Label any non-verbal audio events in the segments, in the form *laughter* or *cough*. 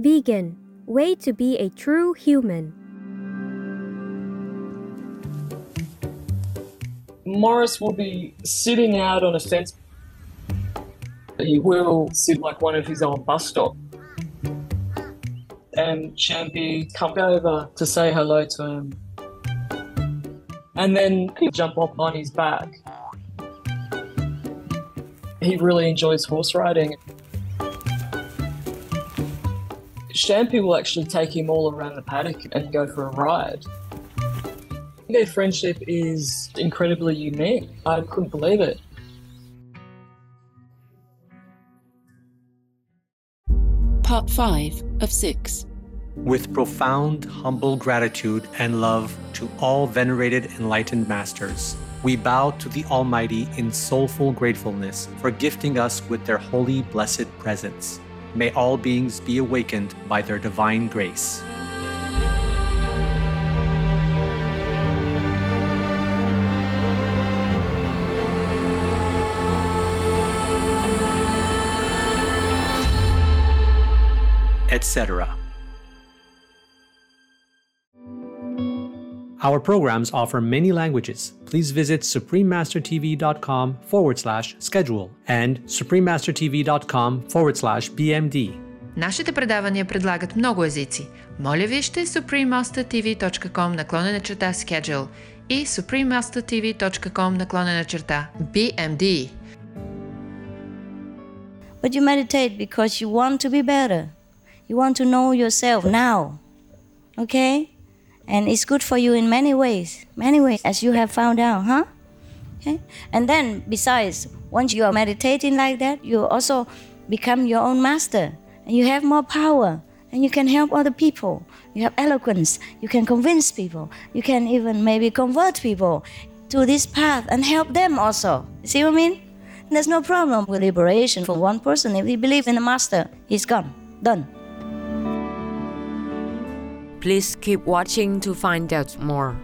Vegan Way to be a true human. Morris will be sitting out on a fence. He will sit like one of his old bus stop. And Champy come over to say hello to him. And then he'll jump up on his back. He really enjoys horse riding. Champy will actually take him all around the paddock and go for a ride. Their friendship is incredibly unique. I couldn't believe it. Part 5 of 6. With profound, humble gratitude and love to all venerated enlightened masters, we bow to the Almighty in soulful gratefulness for gifting us with their holy, blessed presence. May all beings be awakened by their divine grace. etc. Our programs offer many languages. Please visit suprememastertv.com forward slash schedule and suprememastertv.com forward slash BMD. Нашите предавания предлагат много езици. Моля вижте suprememastertv.com наклонена черта schedule и suprememastertv.com наклонена черта BMD. But you meditate because you want to be better. You want to know yourself now. Okay? And it's good for you in many ways. Many ways, as you have found out, huh? Okay? And then, besides, once you are meditating like that, you also become your own master. And you have more power. And you can help other people. You have eloquence. You can convince people. You can even maybe convert people to this path and help them also. See what I mean? There's no problem with liberation for one person. If he believes in the master, he's gone. Done. Please keep watching to find out more.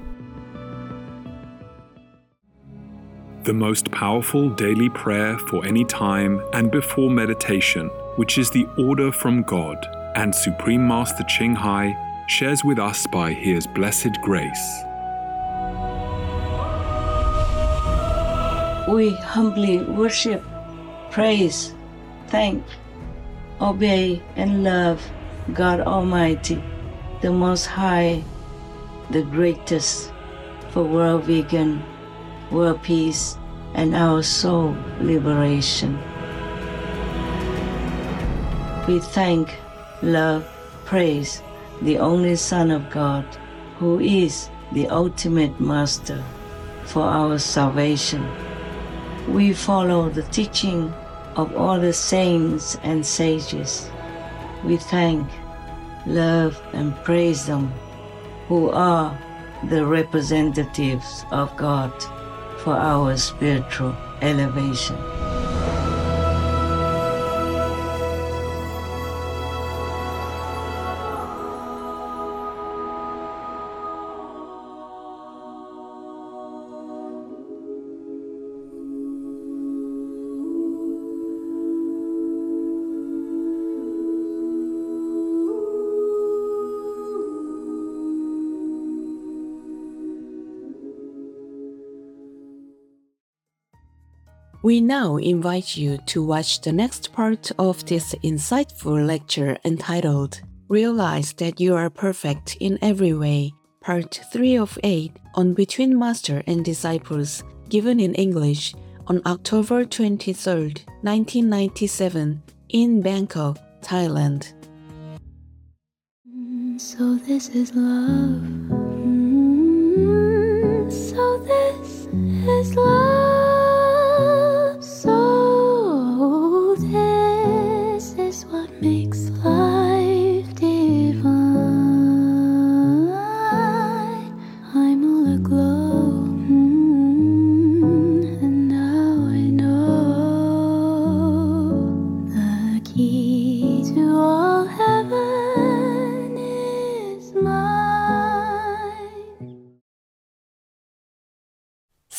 The most powerful daily prayer for any time and before meditation, which is the order from God, and Supreme Master Ching Hai shares with us by His blessed grace. We humbly worship, praise, thank, obey, and love God Almighty the Most High, the greatest for world vegan, world peace, and our soul liberation. We thank, love, praise the only Son of God, who is the ultimate Master for our salvation. We follow the teaching of all the saints and sages. We thank, love, and praise them, who are the representatives of God for our spiritual elevation. We now invite you to watch the next part of this insightful lecture entitled Realize That You Are Perfect in Every Way, Part 3 of 8 on Between Master and Disciples, given in English on October 23, 1997, in Bangkok, Thailand. So this is love. Mm, So this is love.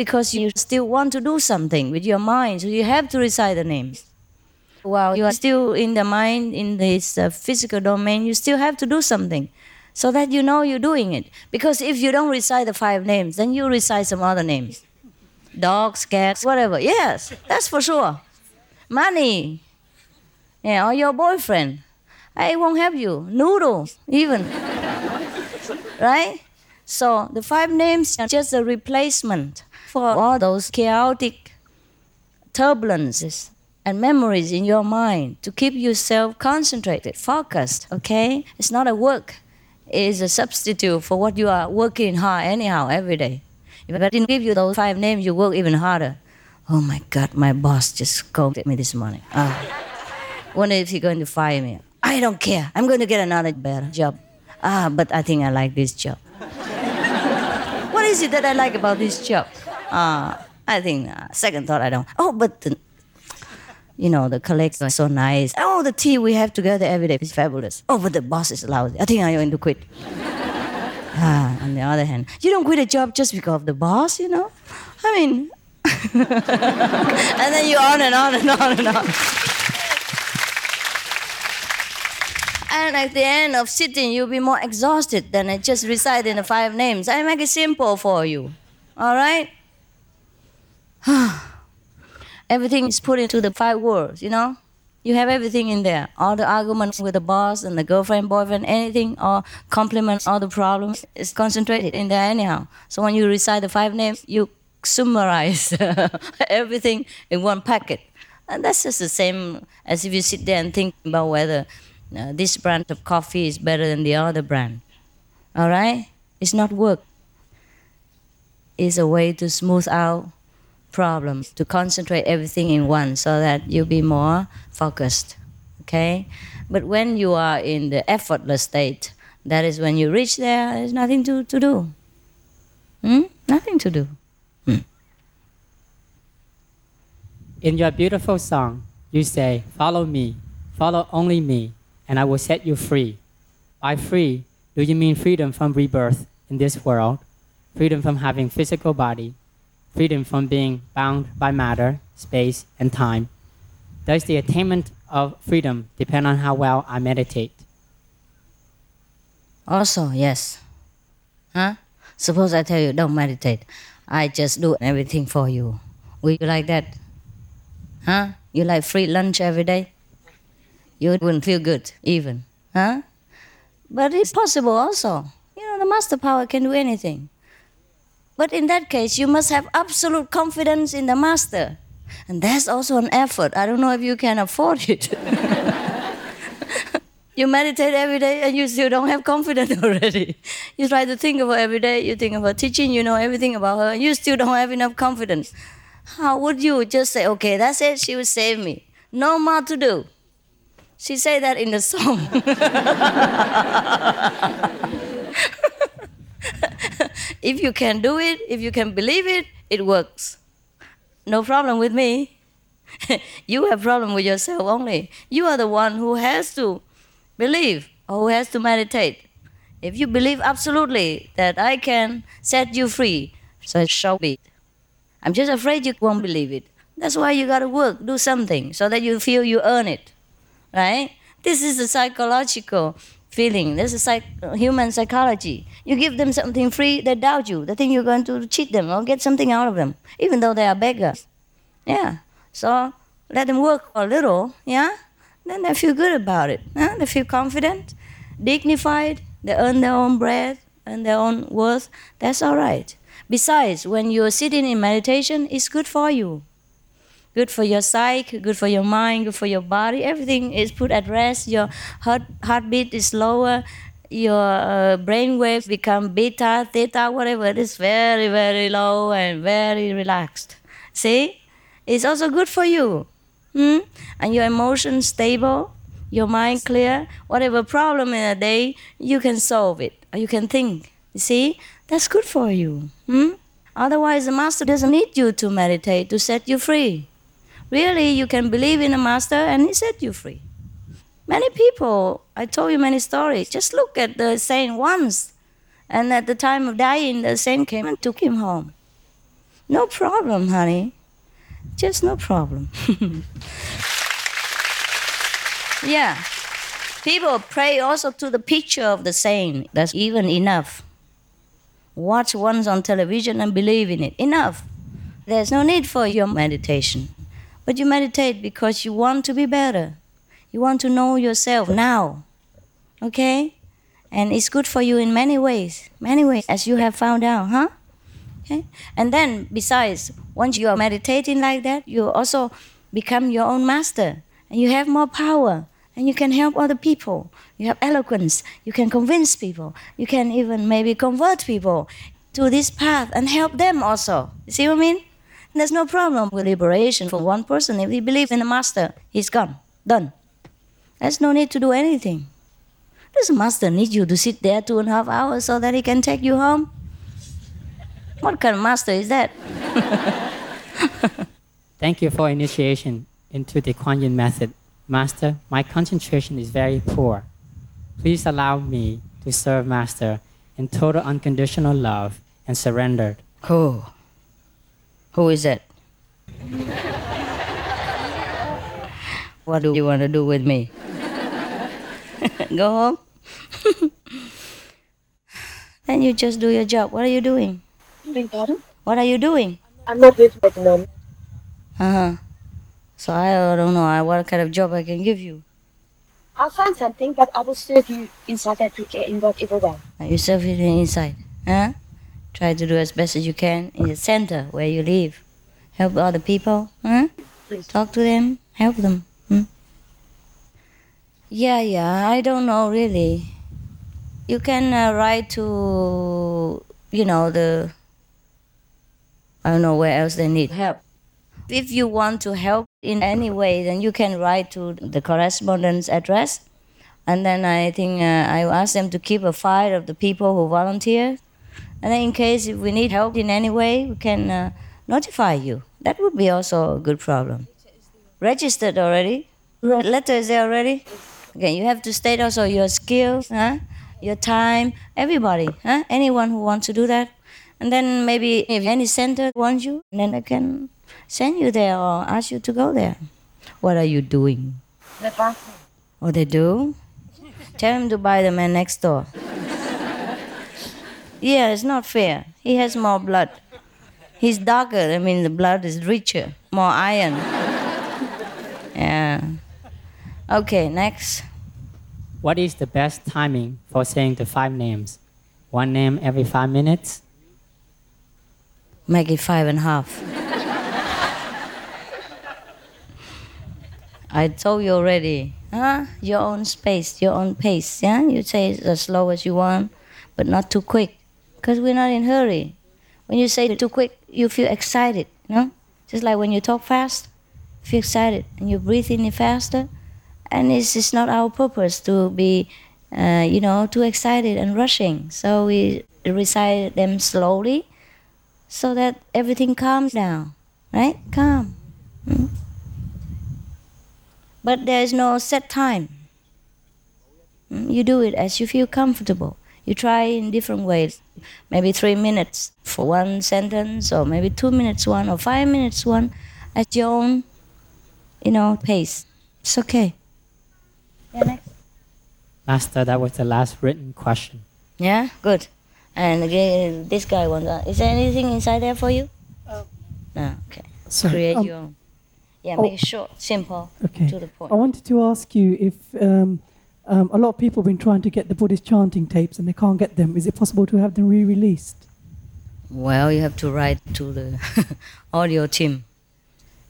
Because you still want to do something with your mind. So you have to recite the names. While you are still in the mind, in this uh, physical domain, you still have to do something so that you know you're doing it. Because if you don't recite the five names, then you recite some other names dogs, cats, whatever. Yes, that's for sure. Money, yeah, or your boyfriend. I won't help you. Noodles, even. *laughs* right? So the five names are just a replacement for all those chaotic turbulences and memories in your mind to keep yourself concentrated, focused, okay? It's not a work, it's a substitute for what you are working hard anyhow every day. If I didn't give you those five names, you work even harder. Oh my God, my boss just called me this morning. Ah. Wonder if he's going to fire me. I don't care. I'm going to get another better job. Ah, but I think I like this job. *laughs* what is it that I like about this job? Uh, I think, uh, second thought, I don't. Oh, but the, you know, the colleagues are so nice. Oh, the tea we have together every day is fabulous. Oh, but the boss is lousy. I think I'm going to quit. *laughs* ah, on the other hand, you don't quit a job just because of the boss, you know? I mean, *laughs* and then you on and on and on and on. And at the end of sitting, you'll be more exhausted than just reciting the five names. I make it simple for you. All right? *sighs* everything is put into the five words, you know? You have everything in there. All the arguments with the boss and the girlfriend, boyfriend, anything, or compliments, all the problems is concentrated in there anyhow. So when you recite the five names, you summarize *laughs* everything in one packet. And that's just the same as if you sit there and think about whether uh, this brand of coffee is better than the other brand. All right? It's not work. It's a way to smooth out problems, to concentrate everything in one so that you'll be more focused. Okay? But when you are in the effortless state, that is when you reach there, there's nothing to, to do. Hmm? Nothing to do. In your beautiful song, you say, Follow me, follow only me, and I will set you free. By free, do you mean freedom from rebirth in this world, freedom from having physical body, freedom from being bound by matter, space, and time? Does the attainment of freedom depend on how well I meditate? Also, yes. Huh? Suppose I tell you, don't meditate. I just do everything for you. Would you like that? Huh? You like free lunch every day? You wouldn't feel good, even. Huh? But it's possible also. You know, the master power can do anything. But in that case, you must have absolute confidence in the master. And that's also an effort. I don't know if you can afford it. *laughs* you meditate every day and you still don't have confidence *laughs* already. You try to think about every day, you think about teaching, you know everything about her, and you still don't have enough confidence. How would you just say, okay, that's it, she will save me? No more to do. She said that in the song. *laughs* if you can do it, if you can believe it, it works. No problem with me. *laughs* you have problem with yourself only. You are the one who has to believe or who has to meditate. If you believe absolutely that I can set you free, so it shall be. I'm just afraid you won't believe it. That's why you gotta work, do something, so that you feel you earn it, right? This is a psychological feeling. This is psych- human psychology. You give them something free, they doubt you. They think you're going to cheat them or get something out of them, even though they are beggars. Yeah. So let them work a little, yeah? Then they feel good about it. Huh? They feel confident, dignified, they earn their own bread and their own worth. That's all right. Besides, when you're sitting in meditation, it's good for you. Good for your psyche, good for your mind, good for your body. Everything is put at rest. Your heart heartbeat is lower. Your uh, brain waves become beta, theta, whatever. It is very, very low and very relaxed. See, it's also good for you. Hmm? And your emotions stable, your mind clear. Whatever problem in a day, you can solve it. Or you can think. You see, that's good for you. Hmm? Otherwise, the master doesn't need you to meditate to set you free. Really, you can believe in a master and he set you free. Many people, I told you many stories, just look at the saint once. And at the time of dying, the saint came and took him home. No problem, honey. Just no problem. *laughs* yeah. People pray also to the picture of the saint. That's even enough. Watch once on television and believe in it. Enough. There's no need for your meditation. But you meditate because you want to be better. You want to know yourself now. Okay? And it's good for you in many ways. Many ways, as you have found out, huh? Okay? And then, besides, once you are meditating like that, you also become your own master. And you have more power. And you can help other people. You have eloquence. You can convince people. You can even maybe convert people to this path and help them also. See what I mean? There's no problem with liberation for one person. If he believes in the master, he's gone. Done. There's no need to do anything. Does the master need you to sit there two and a half hours so that he can take you home? What kind of master is that? *laughs* Thank you for initiation into the Kuan Yin method. Master, my concentration is very poor. Please allow me to serve Master in total unconditional love and surrender. Who? Who is it? what do you want to do with me? *laughs* Go home? *laughs* then you just do your job. What are you doing? What are you doing? I'm not at the moment. Uh huh. So I don't know what kind of job I can give you. I'll find something, but I will serve you inside Africa in whatever way. You serve it inside, huh? Try to do as best as you can in the center where you live. Help other people, huh? Please. Talk to them, help them. Hmm? Yeah, yeah, I don't know really. You can uh, write to, you know, the. I don't know where else they need help. If you want to help in any way, then you can write to the correspondence address. And then I think uh, I will ask them to keep a file of the people who volunteer. And then in case if we need help in any way, we can uh, notify you. That would be also a good problem. Registered already? Letter is there already? Okay, you have to state also your skills, huh? your time, everybody, huh? anyone who wants to do that. And then maybe if any center wants you, then I can send you there or ask you to go there. What are you doing? The bathroom. Oh, they do? Tell him to buy the man next door. Yeah, it's not fair. He has more blood. He's darker, I mean, the blood is richer, more iron. *laughs* yeah. Okay, next. What is the best timing for saying the five names? One name every five minutes? Make it five and a half. I told you already, huh? Your own space, your own pace, yeah? You say it as slow as you want, but not too quick, because we're not in hurry. When you say too quick, you feel excited, you know? Just like when you talk fast, you feel excited, and you breathe in faster, and it's, it's not our purpose to be, uh, you know, too excited and rushing. So we recite them slowly, so that everything calms down, right? Calm. Mm. But there is no set time. Mm, You do it as you feel comfortable. You try in different ways. Maybe three minutes for one sentence, or maybe two minutes one, or five minutes one, at your own, you know, pace. It's okay. Yeah, next. Master, that was the last written question. Yeah, good. And again, this guy wants. Uh, is there anything inside there for you? Oh. No. Okay. Sorry, Create um, your own. Yeah, oh. make it short, simple, Okay. to the point. I wanted to ask you if um, um, a lot of people have been trying to get the Buddhist chanting tapes and they can't get them. Is it possible to have them re-released? Well, you have to write to the *laughs* audio team.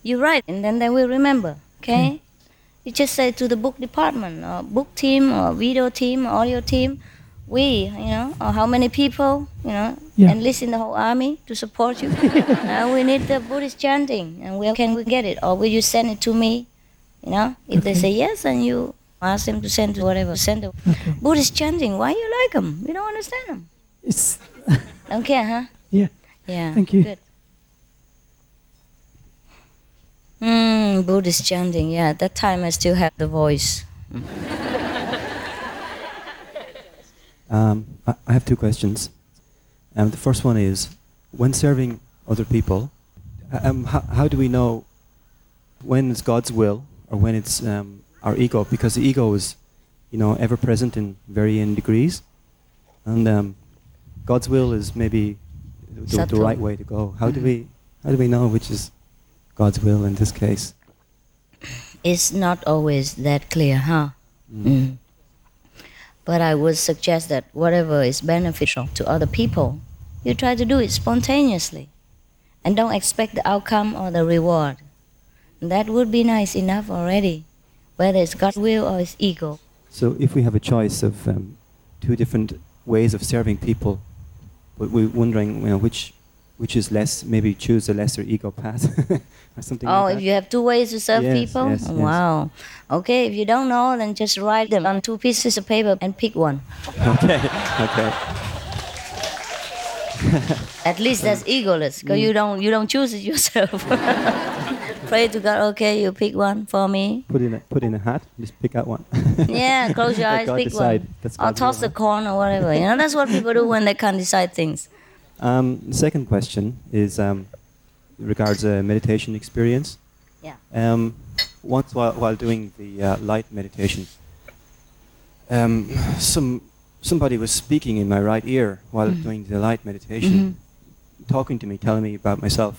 You write, and then they will remember. Okay. You just say to the book department, or book team, or video team, or audio team, we, you know, or how many people, you know, Yeah. enlist in the whole army to support you. *laughs* uh, we need the Buddhist chanting, and where can we get it? Or will you send it to me? You know, if they say yes, then you ask them to send to whatever center. Buddhist chanting, why you like them? You don't understand them. It's *laughs* Don't care, huh? yeah. Yeah. Thank you. Good. Hmm, Buddhist chanting. Yeah, that time I still have the voice. *laughs* Um, I, I have two questions. Um, the first one is, when serving other people, um, how, how do we know when it's God's will or when it's um, our ego? Because the ego is, you know, ever present in varying degrees, and um, God's will is maybe the, the right way to go. How do Mhm. we how do we know which is God's will in this case? It's not always that clear, huh? Mm. Mm. But I would suggest that whatever is beneficial to other people, you try to do it spontaneously. And don't expect the outcome or the reward. That would be nice enough already, whether it's God's will or it's ego. So if we have a choice of um, two different ways of serving people, but we're wondering, you know, which which is less, maybe choose a lesser ego path *laughs* or something Oh, like if you have two ways to serve Yes, people? yes, yes. Wow. Okay, if you don't know, then just write them on two pieces of paper and pick one. okay, okay. At least that's egoless, because you don't you don't choose it yourself. *laughs* Pray to God. Okay, you pick one for me. Put in a put in a hat. Just pick out one. *laughs* Yeah, close your *laughs* eyes, God pick decide. one. That's Or toss the corn or whatever. You know, that's what people do when they can't decide things. Um, the second question is um, regards a meditation experience. Yeah. Um, once while, while doing the uh, light meditation, um, some somebody was speaking in my right ear while Mhm. doing the light meditation, talking to me, telling me about myself.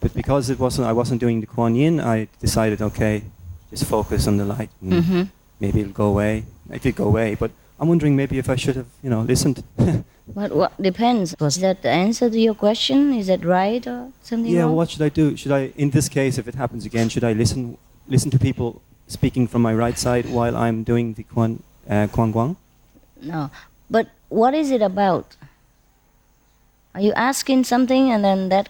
But because it wasn't, I wasn't doing the Kuan Yin, I decided, okay, just focus on the light. Mhm. Maybe it'll go away. It did go away, but I'm wondering maybe if I should have, you know, listened. *laughs* But what depends? Was that the answer to your question? Is that right or something yeah, wrong? what should I do? Should I, in this case, if it happens again, should I listen listen to people speaking from my right side while I'm doing the Kuan uh, Kuan Guang? No. But what is it about? Are you asking something and then that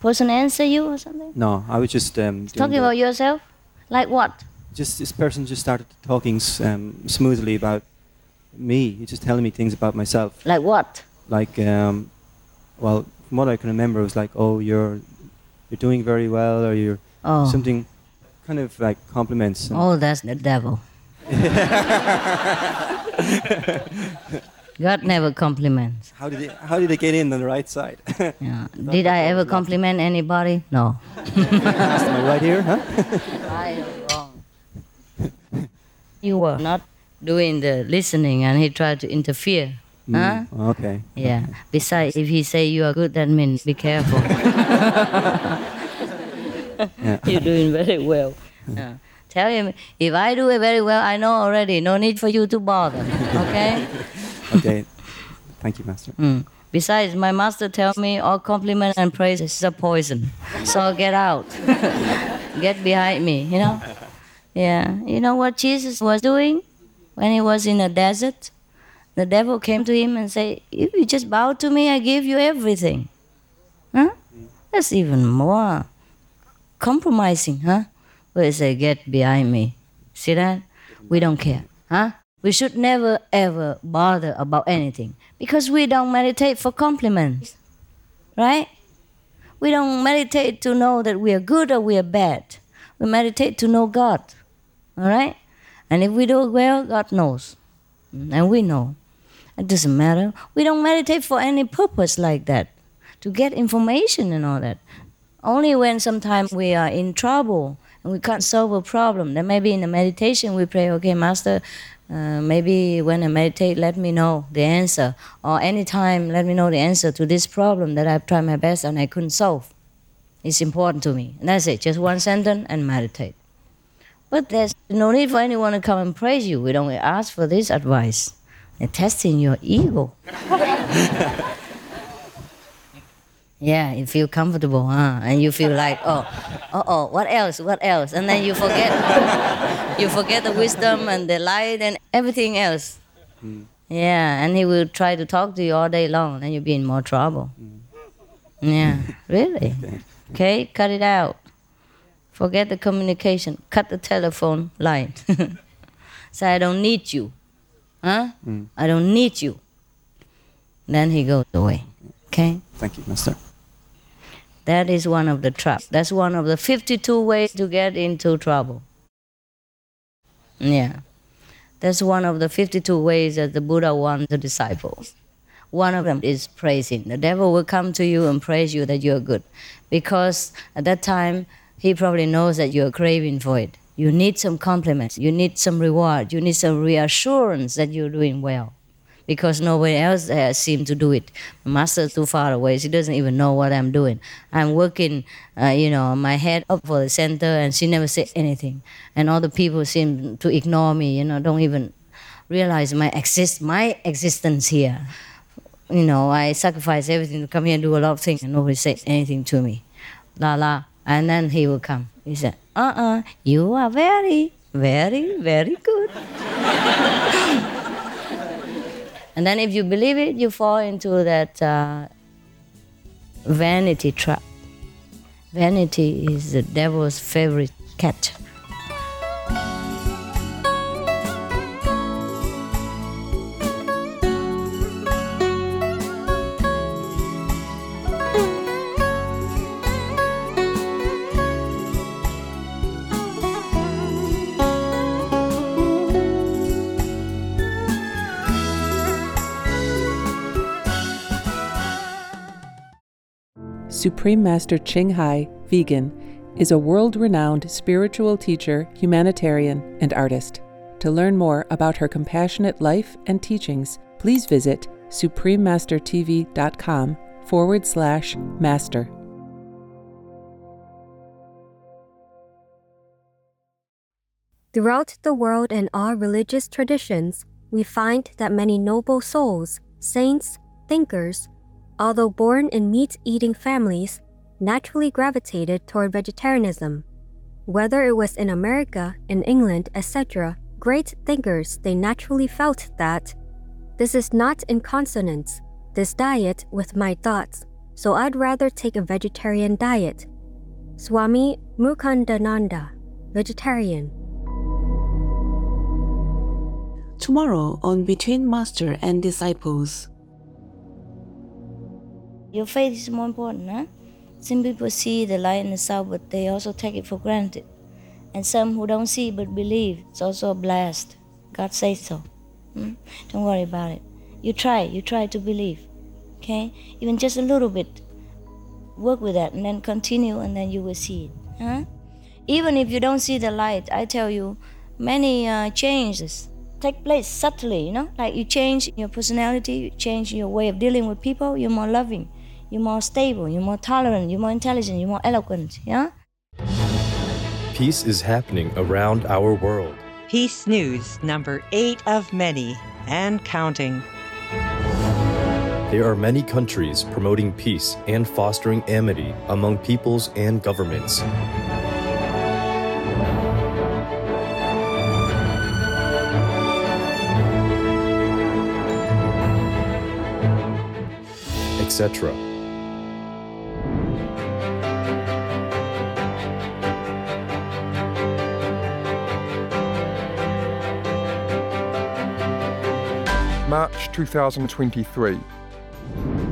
person answer you or something? No, I was just um, Talking about yourself? Like what? just this person just started talking um, smoothly about me. He's just telling me things about myself. Like what? Like, um, well, from what I can remember, it was like, oh, you're you're doing very well, or you're Oh. something, kind of like compliments. Oh, that's the devil. *laughs* *laughs* God never compliments. How did it, how did it get in on the right side? *laughs* Yeah. Did I ever compliment anybody? No. My right here, huh? *laughs* Right or wrong? *laughs* You were not doing the listening and he tried to interfere. Huh? Mm, okay. Yeah. Besides, if he say you are good, that means be careful. Yeah. You're doing very well. Yeah. Tell him, if I do it very well, I know already. No need for you to bother. Okay? Okay. Thank you, Master. Mm. Besides, my master tells me all compliment and praise is a poison. So get out. *laughs* get behind me, you know? Yeah. You know what Jesus was doing when he was in the desert? The devil came to him and said, If you just bow to me, I give you everything. Huh? That's even more compromising, huh? But he said, Get behind me. See that? We don't care, huh? We should never ever bother about anything because we don't meditate for compliments, right? We don't meditate to know that we are good or we are bad. We meditate to know God, all right? And if we do well, God knows, mm, and we know. It doesn't matter. We don't meditate for any purpose like that, to get information and all that. Only when sometimes we are in trouble and we can't solve a problem, then maybe in the meditation we pray, okay, Master, uh, maybe when I meditate, let me know the answer. Or anytime, let me know the answer to this problem that I've tried my best and I couldn't solve. It's important to me. And that's it, just one sentence and meditate. But there's no need for anyone to come and praise you. We don't ask for this advice. They're testing your ego. *laughs* Yeah, you feel comfortable, huh? And you feel like, oh, oh, oh, what else? What else? And then you forget, you forget the wisdom and the light and everything else. Yeah, and he will try to talk to you all day long, and you'll be in more trouble. Yeah, really. Okay, cut it out. Forget the communication. Cut the telephone line. *laughs* Say, I don't need you. Huh? Mm. I don't need you. Then he goes away. Okay? Thank you, Master. That is one of the traps. That's one of the 52 ways to get into trouble. Yeah. That's one of the 52 ways that the Buddha warned the disciples. One of them is praising. The devil will come to you and praise you that you're good. Because at that time, he probably knows that you're craving for it. You need some compliments. You need some reward. You need some reassurance that you're doing well. Because nobody else uh, seems to do it. Master is too far away. She doesn't even know what I'm doing. I'm working, uh, you know, my head up for the center, and she never said anything. And all the people seem to ignore me. You know, don't even realize my exist, my existence here. You know, I sacrifice everything to come here and do a lot of things, and nobody says anything to me. La la. And then he will come. He said, uh uh, you are very, very, very good. *laughs* and then if you believe it, you fall into that uh, vanity trap. Vanity is the devil's favorite cat. Supreme Master Ching Hai, vegan, is a world renowned spiritual teacher, humanitarian, and artist. To learn more about her compassionate life and teachings, please visit suprememastertv.com forward slash master. Throughout the world and all religious traditions, we find that many noble souls, saints, thinkers, although born in meat eating families, naturally gravitated toward vegetarianism. Whether it was in America, in England, etc., great thinkers, they naturally felt that this is not in consonance, this diet, with my thoughts, so I'd rather take a vegetarian diet. Swami Mukundananda, vegetarian. Tomorrow on Between Master and Disciples. Your faith is more important, huh? Some people see the light in the south, but they also take it for granted. And some who don't see but believe, it's also a blast. God says so. Hmm? Don't worry about it. You try, you try to believe. Okay? Even just a little bit. Work with that and then continue and then you will see it. Huh? Even if you don't see the light, I tell you, many uh, changes take place subtly, you know? Like you change your personality, you change your way of dealing with people, you're more loving, you're more stable, you're more tolerant, you're more intelligent, you're more eloquent, yeah? Peace is happening around our world. Peace News, number eight of many, and counting. There are many countries promoting peace and fostering amity among peoples and governments. Etc. March 2023.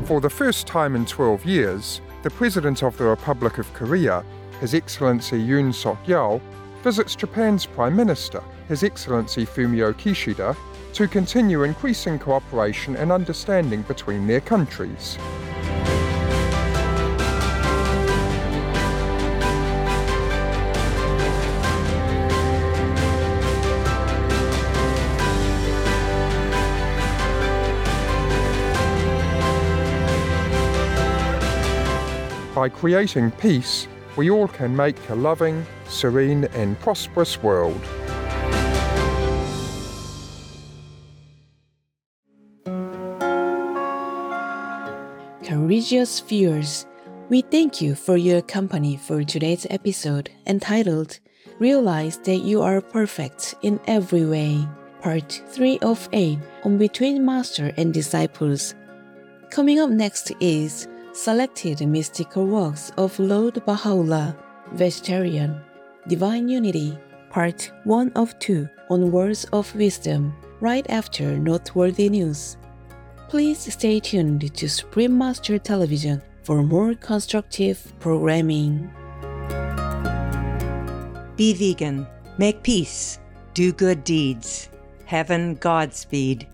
For the first time in 12 years, the President of the Republic of Korea, His Excellency Yoon Suk Yeol, visits Japan's Prime Minister, His Excellency Fumio Kishida, to continue increasing cooperation and understanding between their countries. By creating peace, we all can make a loving, serene, and prosperous world. Courageous viewers, We thank you for your company for today's episode entitled Realize that you are perfect in every way, part 3 of 8 on Between Master and Disciples. Coming up next is Selected Mystical Works of Lord Baha'u'llah, Vegetarian, Divine Unity, part 1 of 2 on Words of Wisdom, right after Noteworthy News. Please stay tuned to Supreme Master Television for more constructive programming. Be vegan, make peace, do good deeds. Heaven Godspeed.